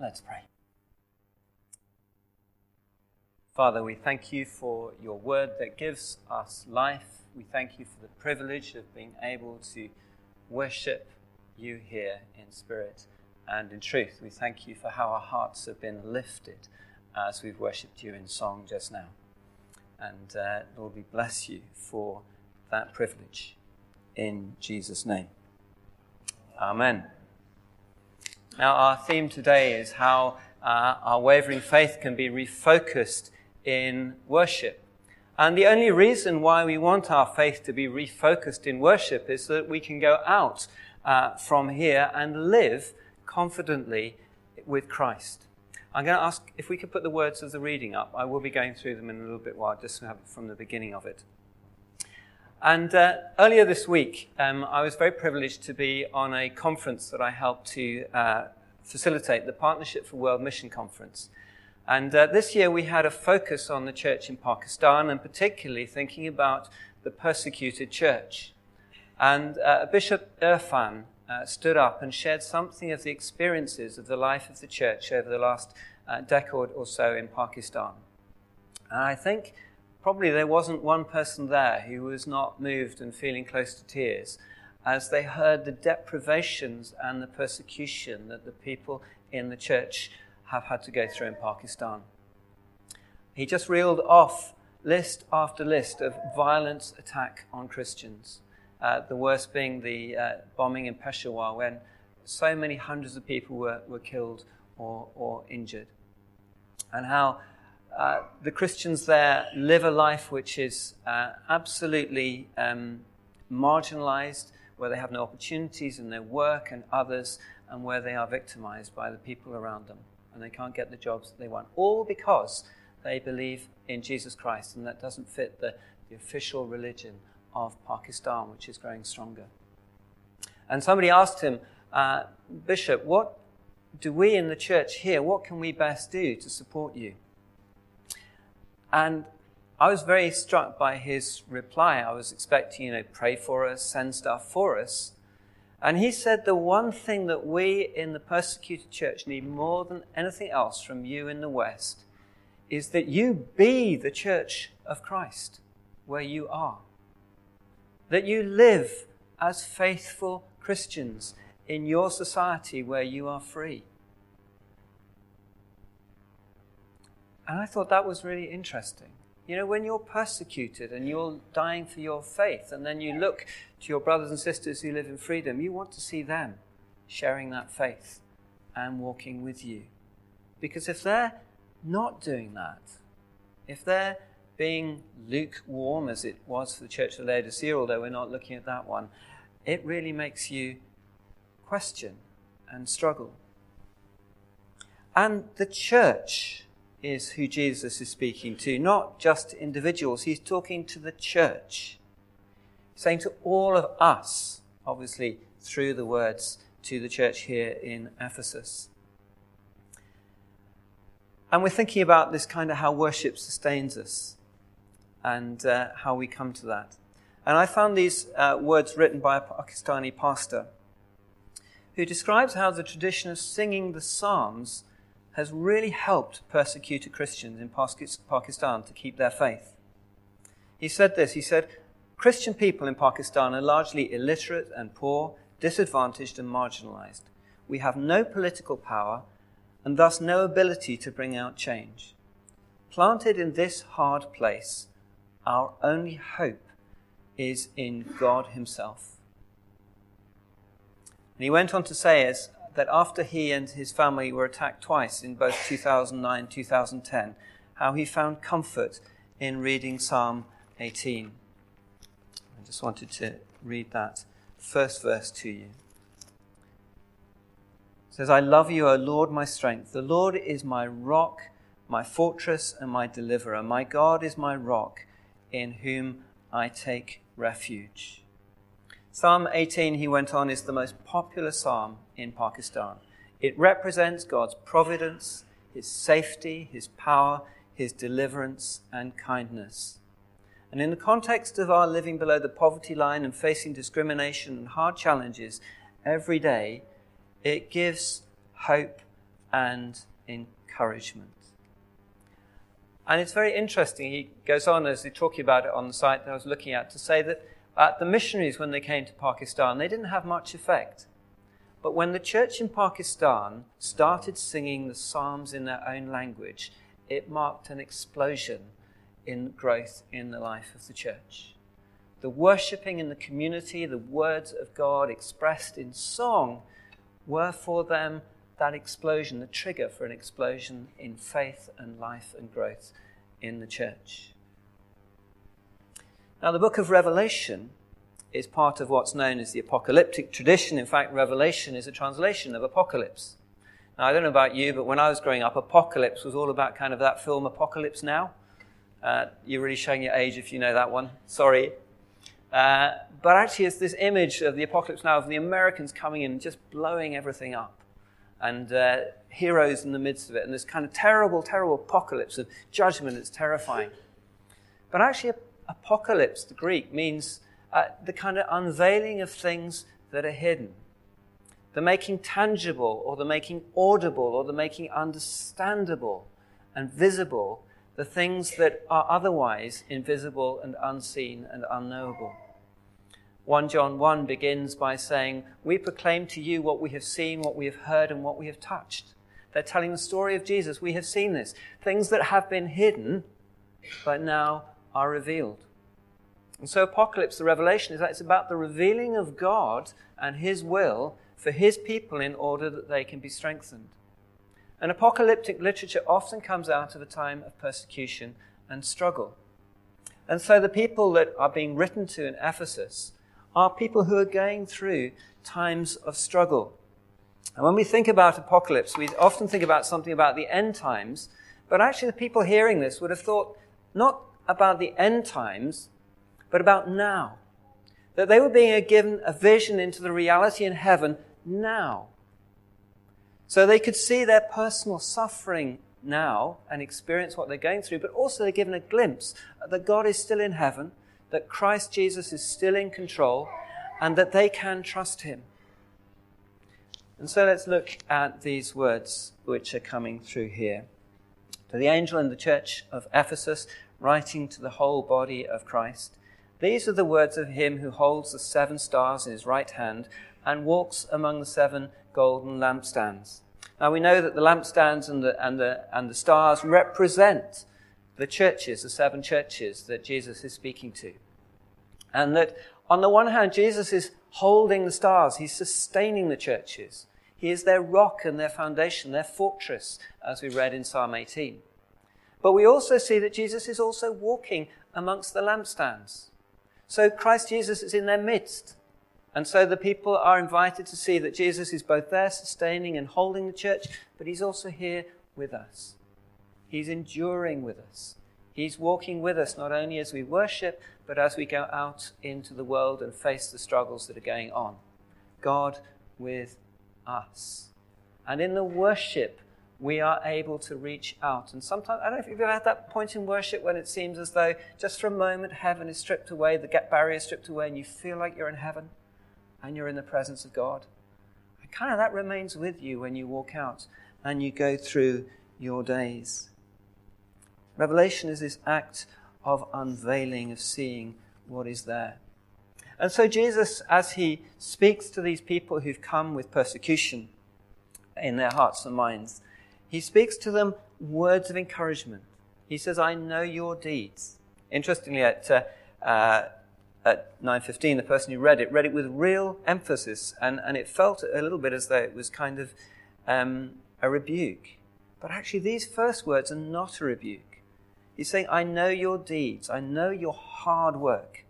Let's pray. Father, we thank you for your word that gives us life. We thank you for the privilege of being able to worship you here in spirit and in truth. We thank you for how our hearts have been lifted as we've worshipped you in song just now. And uh, Lord, we bless you for that privilege in Jesus' name. Amen. Now, our theme today is how uh, our wavering faith can be refocused in worship. And the only reason why we want our faith to be refocused in worship is so that we can go out uh, from here and live confidently with Christ. I'm going to ask if we could put the words of the reading up. I will be going through them in a little bit while, just from the beginning of it. And uh, earlier this week, um, I was very privileged to be on a conference that I helped to uh, facilitate, the Partnership for World Mission Conference. And uh, this year we had a focus on the church in Pakistan and particularly thinking about the persecuted church. And uh, Bishop Irfan uh, stood up and shared something of the experiences of the life of the church over the last uh, decade or so in Pakistan. And I think probably there wasn't one person there who was not moved and feeling close to tears as they heard the deprivations and the persecution that the people in the church have had to go through in Pakistan. He just reeled off list after list of violent attack on Christians. Uh, the worst being the uh, bombing in Peshawar, when so many hundreds of people were, were killed or, or injured. And how uh, the Christians there live a life which is uh, absolutely um, marginalized, where they have no opportunities in their work and others, and where they are victimized by the people around them, and they can't get the jobs that they want, all because they believe in Jesus Christ, and that doesn't fit the, the official religion of Pakistan, which is growing stronger. And somebody asked him, uh, Bishop, what do we in the church here, what can we best do to support you? And I was very struck by his reply. I was expecting, you know, pray for us, send stuff for us. And he said the one thing that we in the persecuted church need more than anything else from you in the West is that you be the church of Christ where you are. That you live as faithful Christians in your society where you are free. And I thought that was really interesting. You know, when you're persecuted and you're dying for your faith, and then you look to your brothers and sisters who live in freedom, you want to see them sharing that faith and walking with you. Because if they're not doing that, if they're being lukewarm, as it was for the church of Laodicea, although we're not looking at that one, it really makes you question and struggle. And the church is who Jesus is speaking to, not just individuals. He's talking to the church, saying to all of us, obviously through the words to the church here in Ephesus. And we're thinking about this kind of how worship sustains us and uh, how we come to that. And I found these uh, words written by a Pakistani pastor who describes how the tradition of singing the Psalms has really helped persecuted Christians in Pakistan to keep their faith. He said this He said, Christian people in Pakistan are largely illiterate and poor, disadvantaged and marginalized. We have no political power and thus no ability to bring out change. Planted in this hard place, our only hope is in God Himself. And he went on to say, as that after he and his family were attacked twice in both 2009 and 2010, how he found comfort in reading Psalm 18. I just wanted to read that first verse to you. It says, I love you, O Lord, my strength. The Lord is my rock, my fortress, and my deliverer. My God is my rock, in whom I take refuge. Psalm 18, he went on, is the most popular psalm in Pakistan. It represents God's providence, his safety, his power, his deliverance, and kindness. And in the context of our living below the poverty line and facing discrimination and hard challenges every day, it gives hope and encouragement. And it's very interesting. He goes on, as he's talking about it on the site that I was looking at, to say that uh, the missionaries, when they came to Pakistan, they didn't have much effect. But when the church in Pakistan started singing the Psalms in their own language, it marked an explosion in growth in the life of the church. The worshipping in the community, the words of God expressed in song, were for them that explosion, the trigger for an explosion in faith and life and growth in the church. Now, the book of Revelation is part of what's known as the apocalyptic tradition. In fact, Revelation is a translation of Apocalypse. Now, I don't know about you, but when I was growing up, Apocalypse was all about kind of that film Apocalypse Now. Uh, you're really showing your age if you know that one. Sorry. Uh, but actually, it's this image of the Apocalypse Now of the Americans coming in and just blowing everything up and uh, heroes in the midst of it, and this kind of terrible, terrible apocalypse of judgment that's terrifying. But actually, apocalypse, the Greek, means uh, the kind of unveiling of things that are hidden, the making tangible, or the making audible, or the making understandable and visible the things that are otherwise invisible and unseen and unknowable. 1 John 1 begins by saying, We proclaim to you what we have seen, what we have heard, and what we have touched. They're telling the story of Jesus. We have seen this. Things that have been hidden, but now are revealed. And so, Apocalypse, the revelation, is that it's about the revealing of God and His will for His people in order that they can be strengthened. And apocalyptic literature often comes out of a time of persecution and struggle. And so, the people that are being written to in Ephesus are people who are going through times of struggle. And when we think about apocalypse, we often think about something about the end times, but actually, the people hearing this would have thought not about the end times, but about now. That they were being given a vision into the reality in heaven now. So they could see their personal suffering now and experience what they're going through, but also they're given a glimpse that God is still in heaven that Christ Jesus is still in control and that they can trust him. And so let's look at these words which are coming through here. To the angel in the church of Ephesus, writing to the whole body of Christ, these are the words of him who holds the seven stars in his right hand and walks among the seven golden lampstands. Now we know that the lampstands and the, and the, and the stars represent the churches, the seven churches that Jesus is speaking to. And that on the one hand, Jesus is holding the stars, he's sustaining the churches. He is their rock and their foundation, their fortress, as we read in Psalm 18. But we also see that Jesus is also walking amongst the lampstands. So Christ Jesus is in their midst. And so the people are invited to see that Jesus is both there sustaining and holding the church, but he's also here with us. He's enduring with us. He's walking with us not only as we worship, but as we go out into the world and face the struggles that are going on. God with us. And in the worship, we are able to reach out. And sometimes, I don't know if you've ever had that point in worship when it seems as though just for a moment heaven is stripped away, the gap barrier is stripped away, and you feel like you're in heaven and you're in the presence of God. And kind of that remains with you when you walk out and you go through your days. Revelation is this act of unveiling, of seeing what is there. And so, Jesus, as he speaks to these people who've come with persecution in their hearts and minds, he speaks to them words of encouragement. He says, I know your deeds. Interestingly, at, uh, uh, at 9.15, the person who read it read it with real emphasis, and, and it felt a little bit as though it was kind of um, a rebuke. But actually, these first words are not a rebuke. He's saying, I know your deeds. I know your hard work.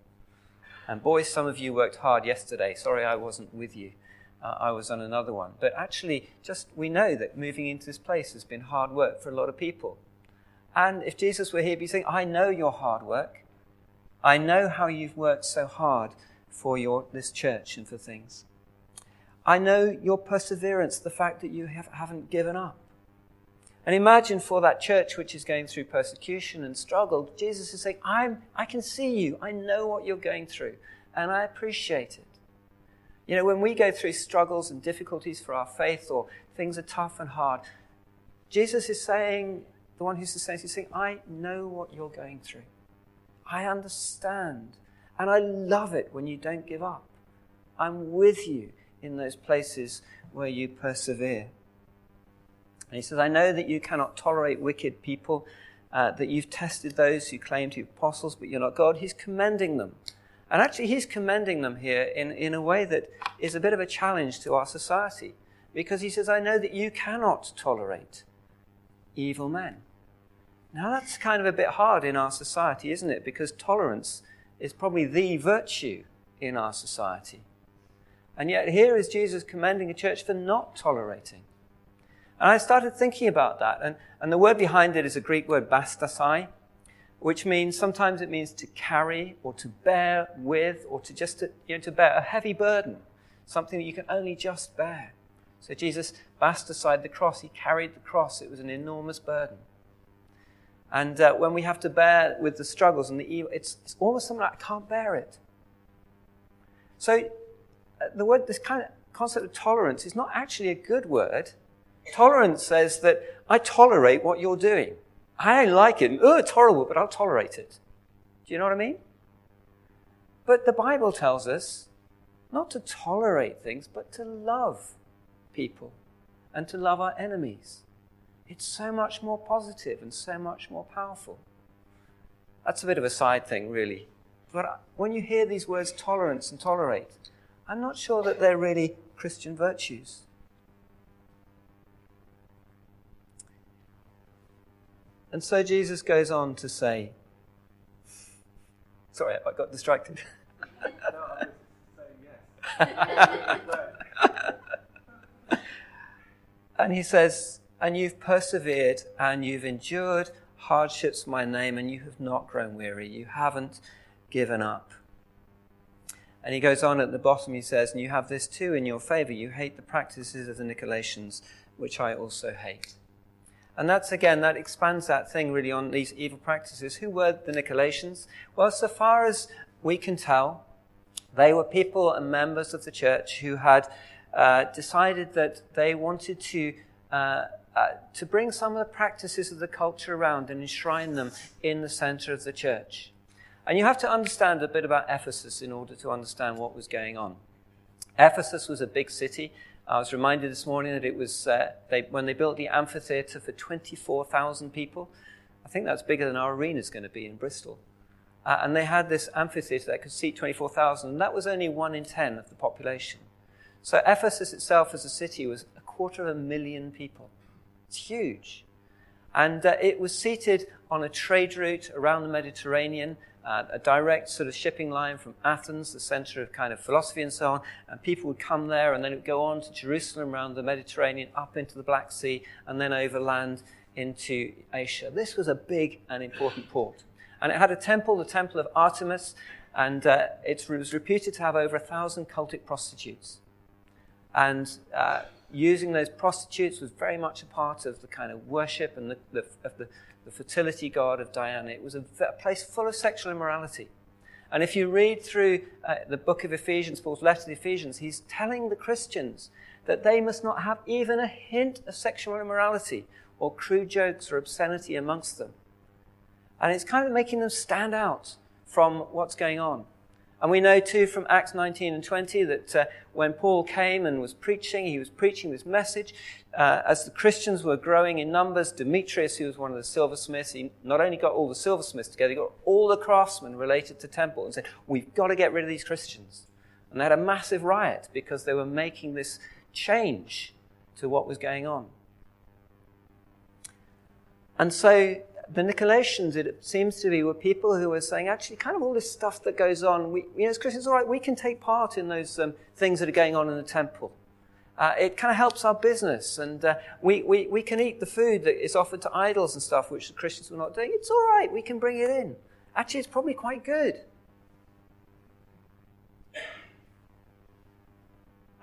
And boys, some of you worked hard yesterday. Sorry I wasn't with you. Uh, I was on another one. But actually, just we know that moving into this place has been hard work for a lot of people. And if Jesus were here, he'd be saying, I know your hard work. I know how you've worked so hard for your, this church and for things. I know your perseverance, the fact that you have, haven't given up. And imagine for that church which is going through persecution and struggle, Jesus is saying, I'm, I can see you. I know what you're going through, and I appreciate it. You know, when we go through struggles and difficulties for our faith or things are tough and hard, Jesus is saying, the one who's the same, he's saying, I know what you're going through. I understand. And I love it when you don't give up. I'm with you in those places where you persevere. And he says, I know that you cannot tolerate wicked people, uh, that you've tested those who claim to be apostles, but you're not God. He's commending them. And actually, he's commending them here in, in a way that is a bit of a challenge to our society. Because he says, I know that you cannot tolerate evil men. Now, that's kind of a bit hard in our society, isn't it? Because tolerance is probably the virtue in our society. And yet, here is Jesus commending a church for not tolerating. And I started thinking about that. And, and the word behind it is a Greek word, bastasai, which means sometimes it means to carry or to bear with or to just to, you know, to bear a heavy burden, something that you can only just bear. So Jesus bastasai the cross. He carried the cross. It was an enormous burden. And uh, when we have to bear with the struggles and the evil, it's, it's almost something like, I can't bear it. So uh, the word, this kind of concept of tolerance is not actually a good word. Tolerance says that I tolerate what you're doing. I don't like it. Oh, it's horrible, but I'll tolerate it. Do you know what I mean? But the Bible tells us not to tolerate things, but to love people and to love our enemies. It's so much more positive and so much more powerful. That's a bit of a side thing, really. But when you hear these words tolerance and tolerate, I'm not sure that they're really Christian virtues. And so Jesus goes on to say, Sorry, I got distracted. and he says, And you've persevered and you've endured hardships my name, and you have not grown weary. You haven't given up. And he goes on at the bottom, he says, And you have this too in your favor. You hate the practices of the Nicolaitans, which I also hate. And that's again, that expands that thing really on these evil practices. Who were the Nicolaitans? Well, so far as we can tell, they were people and members of the church who had uh, decided that they wanted to. Uh, uh, to bring some of the practices of the culture around and enshrine them in the center of the church. And you have to understand a bit about Ephesus in order to understand what was going on. Ephesus was a big city. I was reminded this morning that it was uh, they, when they built the amphitheater for 24,000 people. I think that's bigger than our arena is going to be in Bristol. Uh, and they had this amphitheater that could seat 24,000, and that was only one in 10 of the population. So Ephesus itself as a city was a quarter of a million people. It's huge. And uh, it was seated on a trade route around the Mediterranean uh, a direct sort of shipping line from Athens, the center of kind of philosophy and so on, and people would come there and then it would go on to Jerusalem around the Mediterranean, up into the Black Sea, and then overland into Asia. This was a big and important port. And it had a temple, the Temple of Artemis, and uh, it was reputed to have over a thousand cultic prostitutes. And uh, using those prostitutes was very much a part of the kind of worship and the, the, of the the fertility god of Diana. It was a, a place full of sexual immorality. And if you read through uh, the book of Ephesians, Paul's letter to the Ephesians, he's telling the Christians that they must not have even a hint of sexual immorality or crude jokes or obscenity amongst them. And it's kind of making them stand out from what's going on. And we know too from Acts 19 and 20 that uh, when Paul came and was preaching, he was preaching this message. Uh, as the Christians were growing in numbers, Demetrius, who was one of the silversmiths, he not only got all the silversmiths together, he got all the craftsmen related to temple and said, We've got to get rid of these Christians. And they had a massive riot because they were making this change to what was going on. And so the Nicolaitans, it seems to be, were people who were saying, actually, kind of all this stuff that goes on, we, you know, as Christians, all right, we can take part in those um, things that are going on in the temple. Uh, it kind of helps our business, and uh, we, we, we can eat the food that is offered to idols and stuff, which the Christians were not doing. It's all right, we can bring it in. Actually, it's probably quite good.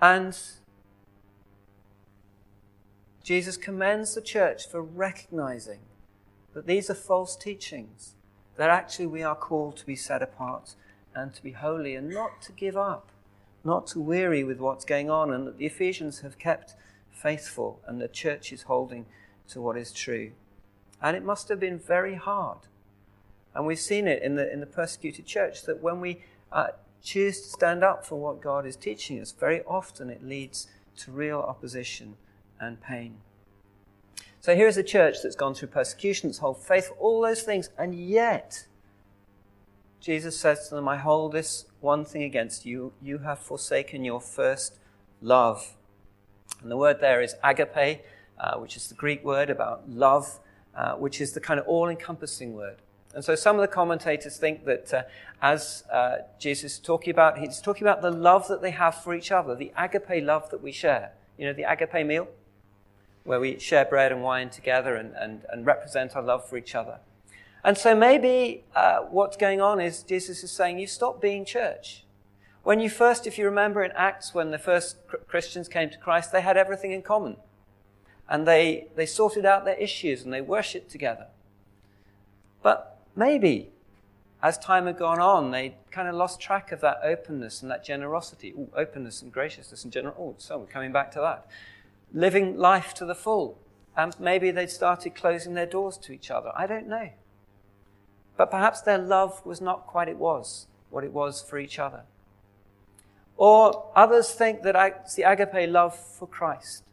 And Jesus commends the church for recognizing that these are false teachings, that actually we are called to be set apart and to be holy and not to give up, not to weary with what's going on, and that the Ephesians have kept faithful and the church is holding to what is true. And it must have been very hard. And we've seen it in the, in the persecuted church that when we uh, choose to stand up for what God is teaching us, very often it leads to real opposition and pain. So here's a church that's gone through persecution, that's hold faith, all those things, and yet Jesus says to them, I hold this one thing against you. You have forsaken your first love. And the word there is agape, uh, which is the Greek word about love, uh, which is the kind of all encompassing word. And so some of the commentators think that uh, as uh, Jesus is talking about, he's talking about the love that they have for each other, the agape love that we share. You know, the agape meal, where we share bread and wine together and, and, and represent our love for each other. And so maybe uh, what's going on is Jesus is saying, you stop being church. When you first, if you remember in Acts, when the first Christians came to Christ, they had everything in common. And they, they sorted out their issues and they worshipped together. But maybe as time had gone on, they kind of lost track of that openness and that generosity. Ooh, openness and graciousness and generosity. Oh, so we're coming back to that. Living life to the full. And maybe they'd started closing their doors to each other. I don't know. But perhaps their love was not quite it was, what it was for each other. Or others think that it's the agape love for Christ,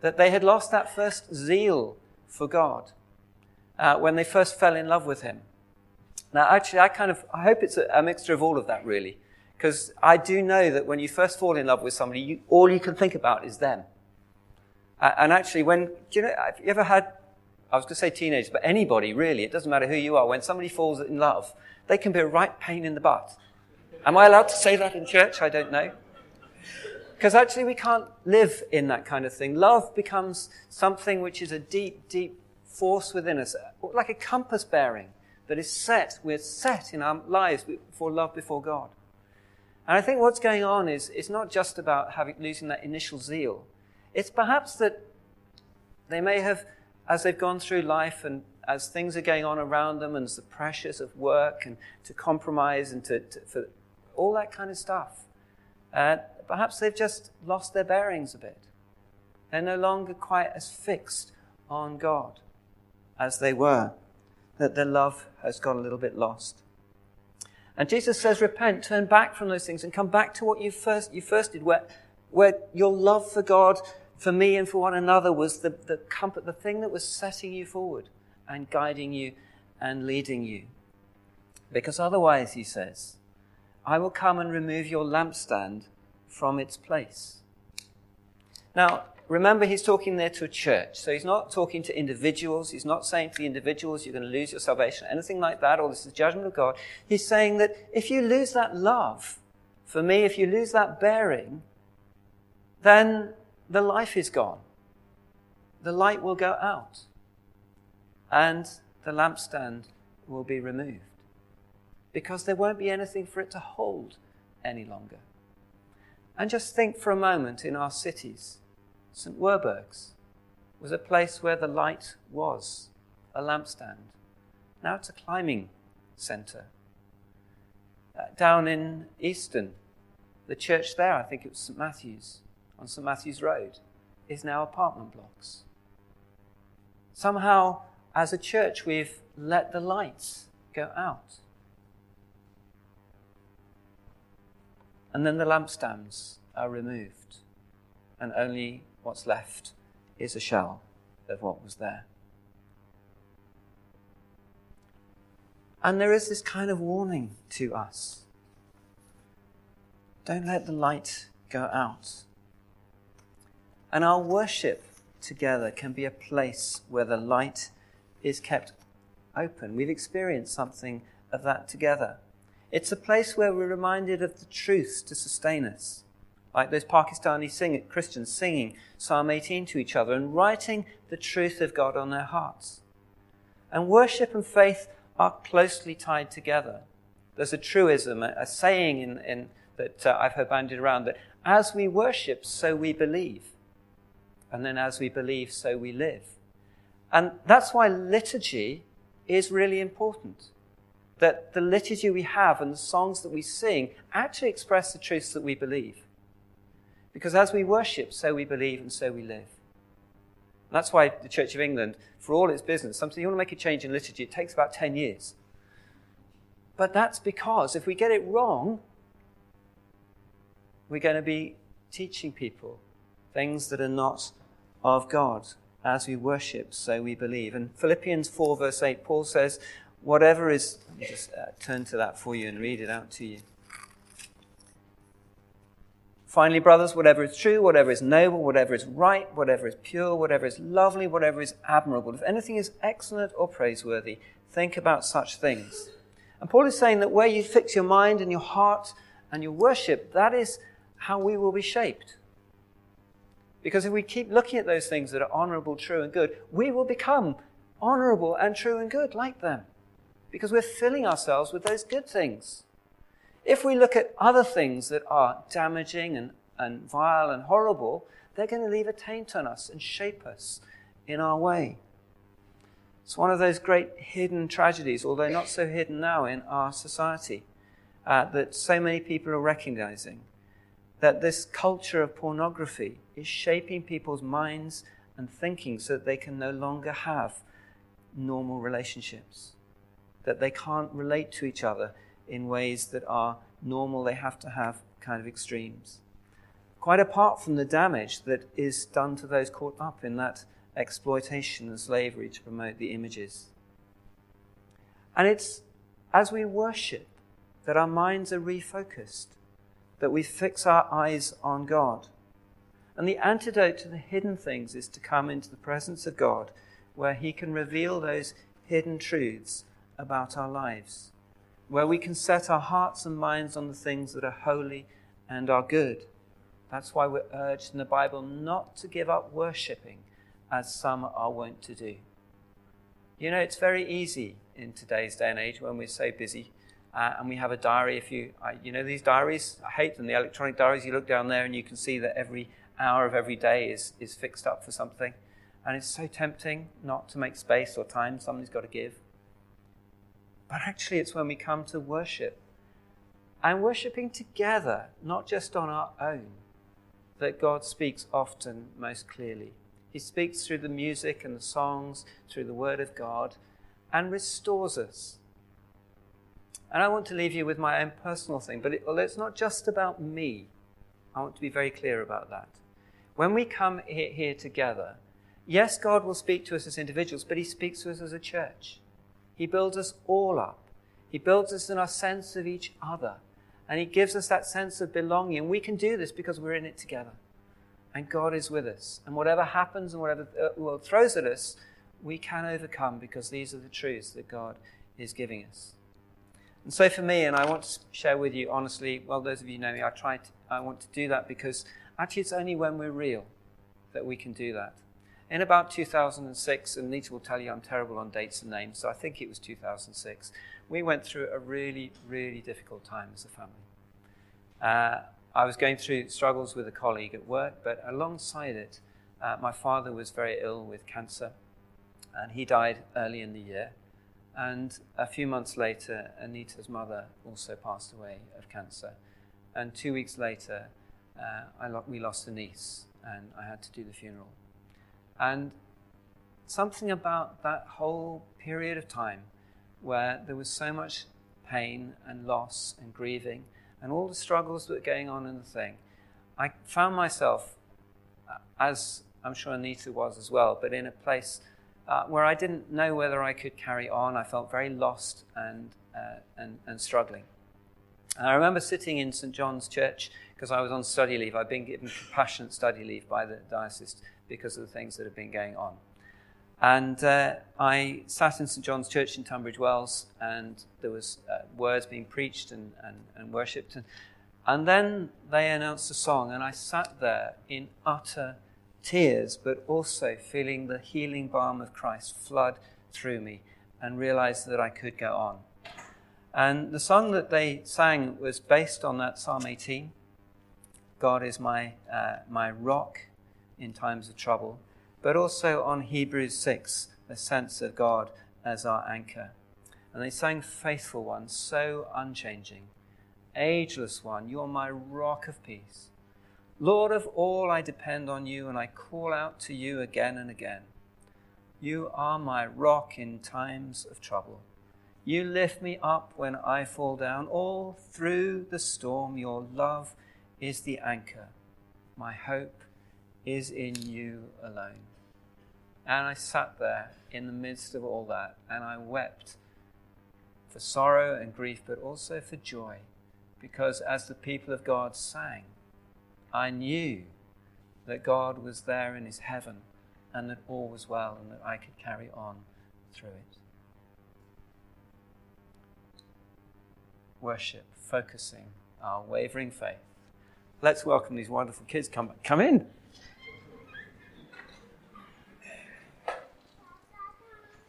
that they had lost that first zeal for God uh, when they first fell in love with Him. Now, actually, I kind of I hope it's a, a mixture of all of that, really, because I do know that when you first fall in love with somebody, you, all you can think about is them. And actually, when do you know, have you ever had I was going to say teenagers, but anybody really, it doesn't matter who you are, when somebody falls in love, they can be a right pain in the butt. Am I allowed to say that in church? I don't know. Because actually, we can't live in that kind of thing. Love becomes something which is a deep, deep force within us, like a compass bearing that is set. We're set in our lives for love before God. And I think what's going on is it's not just about having, losing that initial zeal. It's perhaps that they may have as they've gone through life and as things are going on around them and as the pressures of work and to compromise and to, to for all that kind of stuff, uh, perhaps they've just lost their bearings a bit. They're no longer quite as fixed on God as they were, that their love has got a little bit lost. And Jesus says, repent, turn back from those things and come back to what you first, you first did, where, where your love for God for me and for one another was the, the comfort, the thing that was setting you forward and guiding you and leading you. Because otherwise, he says, I will come and remove your lampstand from its place. Now, remember, he's talking there to a church. So he's not talking to individuals. He's not saying to the individuals, you're going to lose your salvation, anything like that, or this is judgment of God. He's saying that if you lose that love, for me, if you lose that bearing, then the life is gone. The light will go out. And the lampstand will be removed. Because there won't be anything for it to hold any longer. And just think for a moment in our cities. St. Werburgh's was a place where the light was, a lampstand. Now it's a climbing centre. Uh, down in Easton, the church there, I think it was St. Matthew's, on St. Matthew's Road is now apartment blocks. Somehow, as a church, we've let the lights go out. And then the lampstands are removed, and only what's left is a shell of what was there. And there is this kind of warning to us. Don't let the light go out. And our worship together can be a place where the light is kept open. We've experienced something of that together. It's a place where we're reminded of the truths to sustain us. Like those Pakistani sing- Christians singing Psalm 18 to each other and writing the truth of God on their hearts. And worship and faith are closely tied together. There's a truism, a, a saying in, in, that uh, I've heard bandied around that as we worship, so we believe. And then as we believe, so we live. And that's why liturgy is really important. That the liturgy we have and the songs that we sing actually express the truths that we believe. Because as we worship, so we believe and so we live. That's why the Church of England, for all its business, something you want to make a change in liturgy, it takes about 10 years. But that's because if we get it wrong, we're going to be teaching people things that are not of God. As we worship, so we believe. And Philippians 4, verse 8, Paul says, Whatever is, just uh, turn to that for you and read it out to you. Finally, brothers, whatever is true, whatever is noble, whatever is right, whatever is pure, whatever is lovely, whatever is admirable, if anything is excellent or praiseworthy, think about such things. And Paul is saying that where you fix your mind and your heart and your worship, that is how we will be shaped. Because if we keep looking at those things that are honorable, true, and good, we will become honorable and true and good like them. Because we're filling ourselves with those good things. If we look at other things that are damaging and, and vile and horrible, they're going to leave a taint on us and shape us in our way. It's one of those great hidden tragedies, although not so hidden now in our society, uh, that so many people are recognizing that this culture of pornography is shaping people's minds and thinking so that they can no longer have normal relationships, that they can't relate to each other in ways that are normal, they have to have kind of extremes. Quite apart from the damage that is done to those caught up in that exploitation and slavery to promote the images. And it's as we worship that our minds are refocused, that we fix our eyes on God. And the antidote to the hidden things is to come into the presence of God, where He can reveal those hidden truths about our lives where we can set our hearts and minds on the things that are holy and are good. That's why we're urged in the Bible not to give up worshipping as some are wont to do. You know, it's very easy in today's day and age when we're so busy uh, and we have a diary. If you, uh, you know, these diaries, I hate them, the electronic diaries, you look down there and you can see that every hour of every day is, is fixed up for something. And it's so tempting not to make space or time somebody's got to give. But actually, it's when we come to worship and worshiping together, not just on our own, that God speaks often most clearly. He speaks through the music and the songs, through the Word of God, and restores us. And I want to leave you with my own personal thing, but it, although it's not just about me, I want to be very clear about that. When we come here, here together, yes, God will speak to us as individuals, but He speaks to us as a church. He builds us all up. He builds us in our sense of each other. And He gives us that sense of belonging. And we can do this because we're in it together. And God is with us. And whatever happens and whatever uh, the world throws at us, we can overcome because these are the truths that God is giving us. And so for me, and I want to share with you honestly, well, those of you know me, I try to, I want to do that because actually it's only when we're real that we can do that in about 2006, and Nita will tell you I'm terrible on dates and names, so I think it was 2006, we went through a really, really difficult time as a family. Uh, I was going through struggles with a colleague at work, but alongside it, uh, my father was very ill with cancer, and he died early in the year. And a few months later, Anita's mother also passed away of cancer. And two weeks later, uh, lo- we lost a niece, and I had to do the funeral. And something about that whole period of time where there was so much pain and loss and grieving and all the struggles that were going on in the thing, I found myself, uh, as I'm sure Anita was as well, but in a place uh, where I didn't know whether I could carry on. I felt very lost and, uh, and, and struggling. And I remember sitting in St. John's Church because I was on study leave. I'd been given compassionate study leave by the diocese because of the things that had been going on. And uh, I sat in St John's Church in Tunbridge Wells, and there was uh, words being preached and, and, and worshipped. And, and then they announced a song, and I sat there in utter tears, but also feeling the healing balm of Christ flood through me and realized that I could go on. And the song that they sang was based on that Psalm 18 God is my, uh, my rock in times of trouble, but also on Hebrews 6, the sense of God as our anchor. And they sang, Faithful One, so unchanging, ageless one, you're my rock of peace. Lord of all, I depend on you and I call out to you again and again. You are my rock in times of trouble. You lift me up when I fall down. All through the storm, your love is the anchor. My hope is in you alone. And I sat there in the midst of all that and I wept for sorrow and grief, but also for joy, because as the people of God sang, I knew that God was there in his heaven and that all was well and that I could carry on through it. worship, focusing our wavering faith. Let's welcome these wonderful kids. Come, come in.